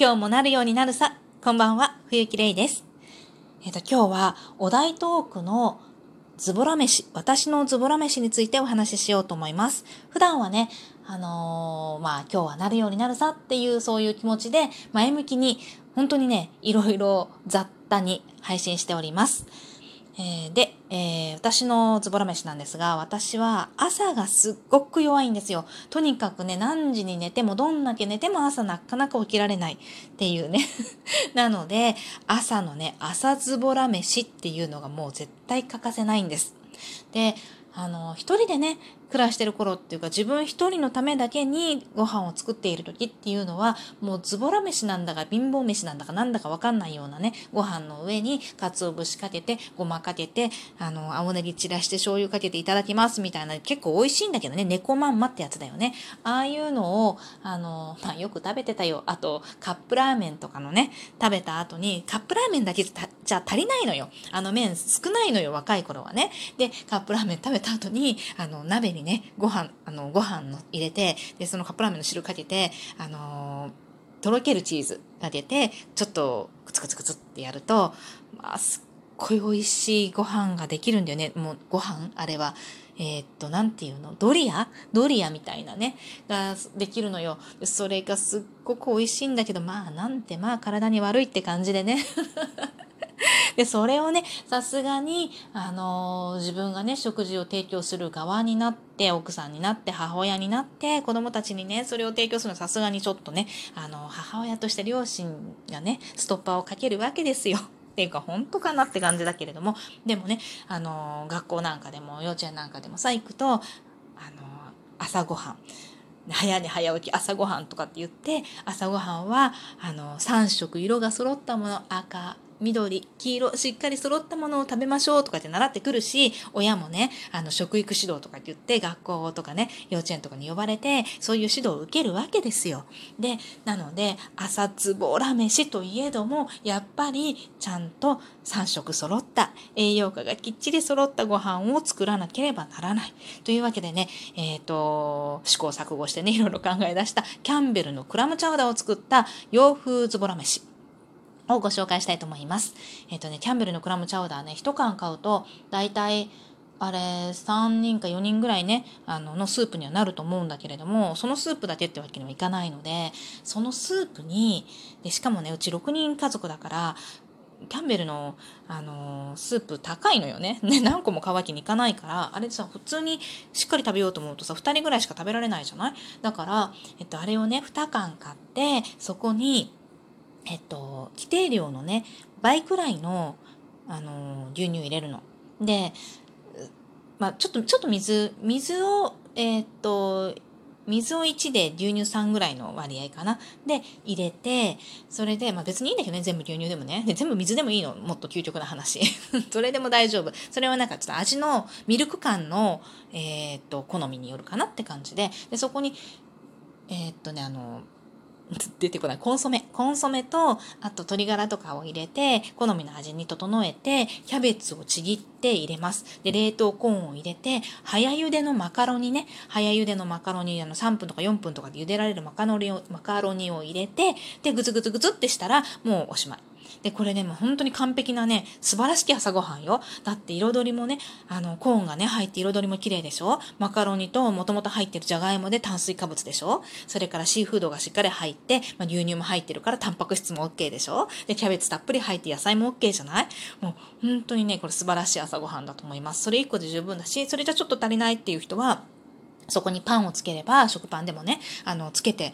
今日もなるようになるさ。こんばんは、冬木玲です。えっ、と、今日はお題トークのズボラ飯、私のズボラ飯についてお話ししようと思います。普段はね、あのー、まあ今日はなるようになるさっていうそういう気持ちで前向きに本当にね、いろいろ雑多に配信しております。えー、で、えー、私のズボラ飯なんですが、私は朝がすっごく弱いんですよ。とにかくね、何時に寝ても、どんだけ寝ても朝なかなか起きられないっていうね。なので、朝のね、朝ズボラ飯っていうのがもう絶対欠かせないんです。で、あの、一人でね、暮らしてる頃っていうか自分一人のためだけにご飯を作っている時っていうのはもうズボラ飯なんだか貧乏飯なんだかなんだかわかんないようなねご飯の上に鰹節かけてごまかけてあの青ネギ散らして醤油かけていただきますみたいな結構美味しいんだけどね猫まんまってやつだよね。ああいうのをあの、まあ、よく食べてたよ。あとカップラーメンとかのね食べた後にカップラーメンだけじゃ足りないのよ。あの麺少ないのよ若い頃はね。でカップラーメン食べた後にあの鍋にね、ご飯、あの、ご飯の入れて、で、そのカップラーメンの汁かけて、あのー、とろけるチーズかけて、ちょっとクツクツクツってやると、まあ、すっごい美味しいご飯ができるんだよね。もうご飯あれは。えー、っと、なんていうの？ドリア？ドリアみたいなね、ができるのよ。それがすっごく美味しいんだけど、まあなんてまあ体に悪いって感じでね。で、それをね、さすがに、あのー、自分がね、食事を提供する側になって、奥さんになって、母親になって、子供たちにね、それを提供するのはさすがにちょっとね、あのー、母親として両親がね、ストッパーをかけるわけですよ。っていうか本当かなって感じだけれども。でもねあの学校なんかでも幼稚園なんかでもさ行くとあの朝ごはん。早寝早起き朝ごはんとかって言って朝ごはんはあの3色色が揃ったもの赤緑、黄色、しっかり揃ったものを食べましょうとかって習ってくるし、親もね、あの、食育指導とかって言って、学校とかね、幼稚園とかに呼ばれて、そういう指導を受けるわけですよ。で、なので、朝つぼら飯といえども、やっぱり、ちゃんと3食揃った、栄養価がきっちり揃ったご飯を作らなければならない。というわけでね、えっ、ー、と、試行錯誤してね、いろいろ考え出した、キャンベルのクラムチャウダーを作った洋風ズボラ飯。をご紹介したいと思います。えっ、ー、とね、キャンベルのクラムチャウダーね、1缶買うと、だいたいあれ、3人か4人ぐらいね、あの、のスープにはなると思うんだけれども、そのスープだけってわけにはいかないので、そのスープに、で、しかもね、うち6人家族だから、キャンベルの、あのー、スープ高いのよね。ね、何個も買うわけにいかないから、あれさ、普通にしっかり食べようと思うとさ、2人ぐらいしか食べられないじゃない？だから、えっと、あれをね、2缶買って、そこに、えっと、規定量のね、倍くらいの、あの牛乳入れるの。で、まあ、ちょっと、ちょっと水、水を、えっと、水を1で牛乳3ぐらいの割合かな。で、入れて、それで、まあ別にいいんだけどね、全部牛乳でもね。全部水でもいいの。もっと究極な話。それでも大丈夫。それはなんかちょっと味の、ミルク感の、えー、っと、好みによるかなって感じで、で、そこに、えー、っとね、あの、出てこない。コンソメ。コンソメと、あと鶏ガラとかを入れて、好みの味に整えて、キャベツをちぎって入れます。で、冷凍コーンを入れて、早茹でのマカロニね、早茹でのマカロニ、あの、3分とか4分とかで茹でられるマカロニを、マカロニを入れて、で、ぐつぐつぐつってしたら、もうおしまい。で、これね、もう本当に完璧なね、素晴らしき朝ごはんよ。だって彩りもね、あの、コーンがね、入って彩りも綺麗でしょ？マカロニともともと入ってるじゃがいもで炭水化物でしょ？それからシーフードがしっかり入って、まあ、牛乳も入ってるからタンパク質も OK でしょ？で、キャベツたっぷり入って野菜も OK じゃない？もう本当にね、これ素晴らしい朝ごはんだと思います。それ1個で十分だし、それじゃちょっと足りないっていう人は、そこにパンをつければ、食パンでもね、あの、つけて、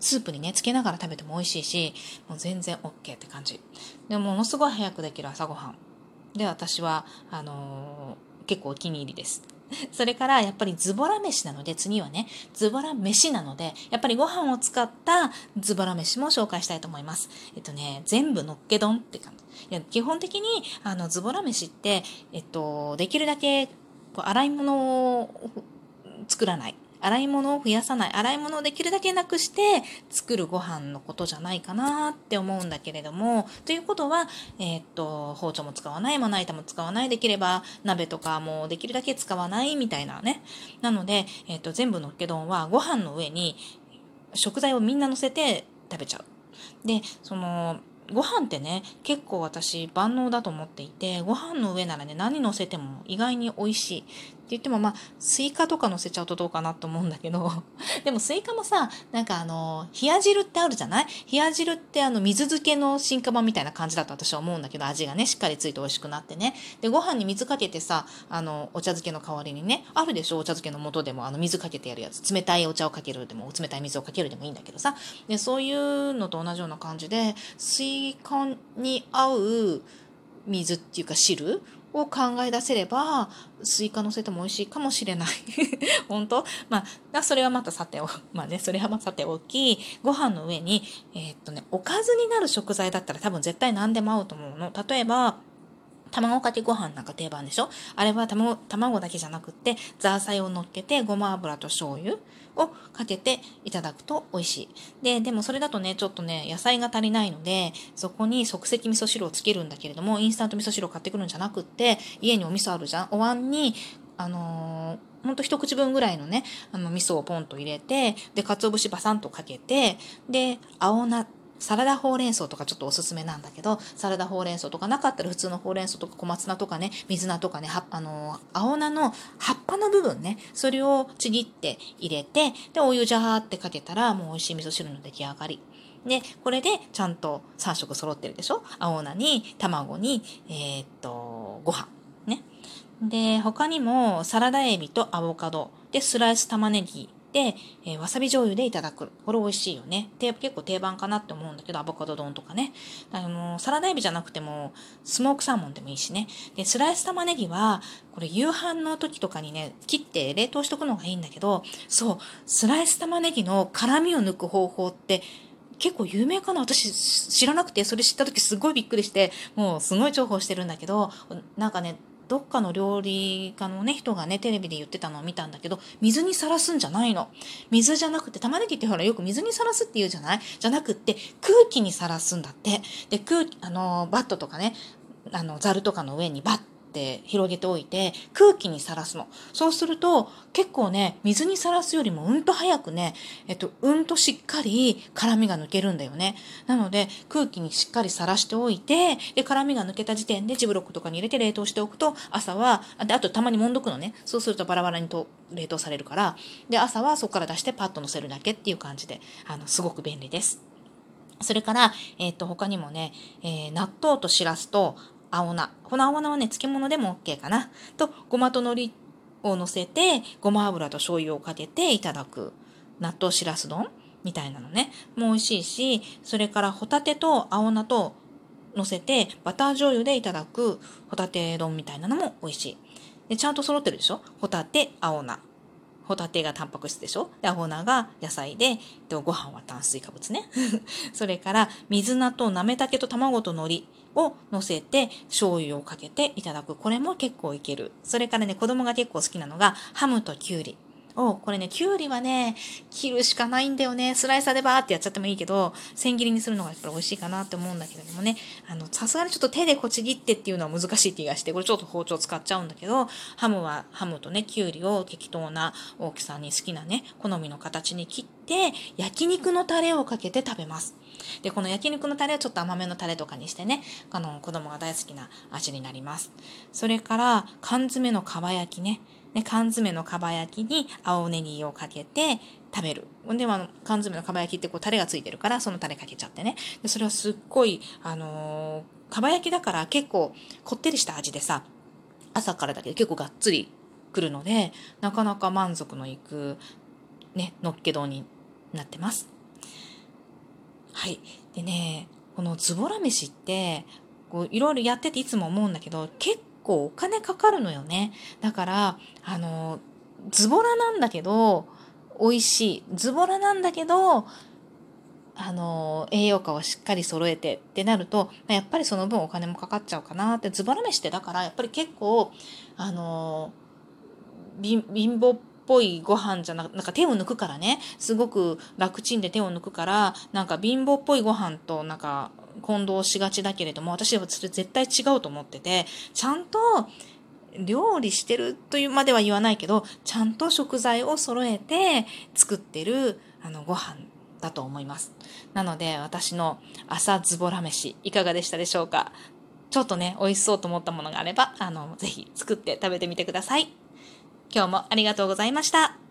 スープにね、つけながら食べても美味しいし、もう全然 OK って感じ。でも、ものすごい早くできる朝ごはん。で、私は、あのー、結構お気に入りです。それからやっぱりズボラ飯なので次はねズボラ飯なのでやっぱりご飯を使ったズボラ飯も紹介したいと思います。えっとね全部のっけ丼って感じ。いや基本的にあのズボラ飯ってえっとできるだけこう洗い物を作らない。洗い物を増やさない。洗い物をできるだけなくして作るご飯のことじゃないかなって思うんだけれども。ということは、えー、っと包丁も使わないまな板も使わないできれば鍋とかもできるだけ使わないみたいなね。なので、えー、っと全部のっけ丼はご飯の上に食材をみんな乗せて食べちゃう。で、その、ご飯ってね、結構私万能だと思っていて、ご飯の上ならね、何乗せても意外に美味しい。って言ってもまあ、スイカとか乗せちゃうとどうかなと思うんだけど、でもスイカもさ、なんかあの、冷や汁ってあるじゃない？冷や汁ってあの、水漬けの進化版みたいな感じだと私は思うんだけど、味がね、しっかりついて美味しくなってね。で、ご飯に水かけてさ、あの、お茶漬けの代わりにね、あるでしょ？お茶漬けの素でも、あの、水かけてやるやつ。冷たいお茶をかけるでも、冷たい水をかけるでもいいんだけどさ。で、そういうのと同じような感じで、スイカに合う水っていうか汁を考え出せれば、スイカ乗せても美味しいかもしれない。本当？まあ、それはまたさてお、まあね、それはまたさておき、ご飯の上に、えー、っとね、おかずになる食材だったら多分絶対何でも合うと思うの。例えば、卵かけご飯なんか定番でしょ？あれは卵卵だけじゃなくって、ザーサイを乗っけて、ごま油と醤油をかけていただくと美味しい。で、でもそれだとね、ちょっとね、野菜が足りないので、そこに即席味噌汁をつけるんだけれども、インスタント味噌汁を買ってくるんじゃなくって、家にお味噌あるじゃん？お椀に、あのーほんと一口分ぐらいのね、あの、味噌をポンと入れて、で、鰹節バサンとかけて、で、青菜サラダほうれん草とかちょっとおすすめなんだけど、サラダほうれん草とかなかったら普通のほうれん草とか小松菜とかね、水菜とかね、あの、青菜の葉っぱの部分ね、それをちぎって入れて、で、お湯ジャーってかけたらもう美味しい味噌汁の出来上がり。で、これでちゃんと3色揃ってるでしょ？青菜に、卵に、えー、っと、ご飯。ね。で、他にもサラダエビとアボカド。で、スライス玉ねぎで、えー、わさび醤油でいただく。これ美味しいよね。結構定番かなって思うんだけど、アボカド丼とかね。あの、サラダエビじゃなくても、スモークサーモンでもいいしね。で、スライス玉ねぎは、これ夕飯の時とかにね、切って冷凍しとくのがいいんだけど、そう、スライス玉ねぎの辛みを抜く方法って、結構有名かな私知らなくて、それ知った時すごいびっくりして、もうすごい重宝してるんだけど、なんかね、どっかの料理家のね、人がね、テレビで言ってたのを見たんだけど、水にさらすんじゃないの。水じゃなくて、玉ねぎってほらよく水にさらすって言うじゃない？じゃなくって、空気にさらすんだって。で、空気、あの、バットとかね、あの、ザルとかの上にバッって広げておいて空気にさらすの。そうすると結構ね、水にさらすよりもうんと早くね、えっと、うんとしっかり辛みが抜けるんだよね。なので空気にしっかりさらしておいて、で、辛みが抜けた時点でジブロックとかに入れて冷凍しておくと朝は、で、あとたまにもんどくのね。そうするとバラバラにと冷凍されるから、で、朝はそこから出してパッと乗せるだけっていう感じで、あの、すごく便利です。それから、えっ、ー、と、他にもね、えー、納豆としらすと青菜。この青菜はね、漬物でも OK かな。と、ごまと海苔を乗せて、ごま油と醤油をかけていただく。納豆しらす丼みたいなのね。もう美味しいし、それからホタテと青菜と乗せて、バター醤油でいただくホタテ丼みたいなのも美味しい。で、ちゃんと揃ってるでしょ？ホタテ、青菜。ホタテがタンパク質でしょ？で、アホナが野菜で、でご飯は炭水化物ね。それから、水菜となめたけと卵と海苔。を乗せて醤油をかけていただく。これも結構いける。それからね、子供が結構好きなのがハムとキュウリ。を、これね、きゅうりはね、切るしかないんだよね。スライサーでバーってやっちゃってもいいけど、千切りにするのがやっぱり美味しいかなって思うんだけれどもね、あの、さすがにちょっと手でこちぎってっていうのは難しい気がして、これちょっと包丁使っちゃうんだけど、ハムは、ハムとね、きゅうりを適当な大きさに好きなね、好みの形に切って、焼肉のタレをかけて食べます。で、この焼肉のタレはちょっと甘めのタレとかにしてね、あの、子供が大好きな味になります。それから、缶詰のかば焼きね。ね、缶詰のかば焼きに青ネギをかけて食べる。であの、缶詰のかば焼きってこうタレがついてるから、そのタレかけちゃってね。で、それはすっごい、あのー、かば焼きだから結構こってりした味でさ、朝からだけど結構がっつりくるので、なかなか満足のいく、ね、のっけ丼になってます。はい。でね、このズボラ飯って、こういろいろやってていつも思うんだけど、結構お金かかるのよね。だから、あの、ズボラなんだけど、美味しい。ズボラなんだけど、あの、栄養価をしっかり揃えてってなると、やっぱりその分お金もかかっちゃうかなって、ズボラ飯ってだから、やっぱり結構、あの、貧乏っぽいご飯じゃなく、なんか手を抜くからね、すごく楽ちんで手を抜くから、なんか貧乏っぽいご飯となんか混同しがちだけれども、私はそれ絶対違うと思ってて、ちゃんと料理してるというまでは言わないけど、ちゃんと食材を揃えて作ってるあのご飯だと思います。なので、私の朝ズボラ飯、いかがでしたでしょうか？ちょっとね、美味しそうと思ったものがあれば、あの、ぜひ作って食べてみてください。今日もありがとうございました。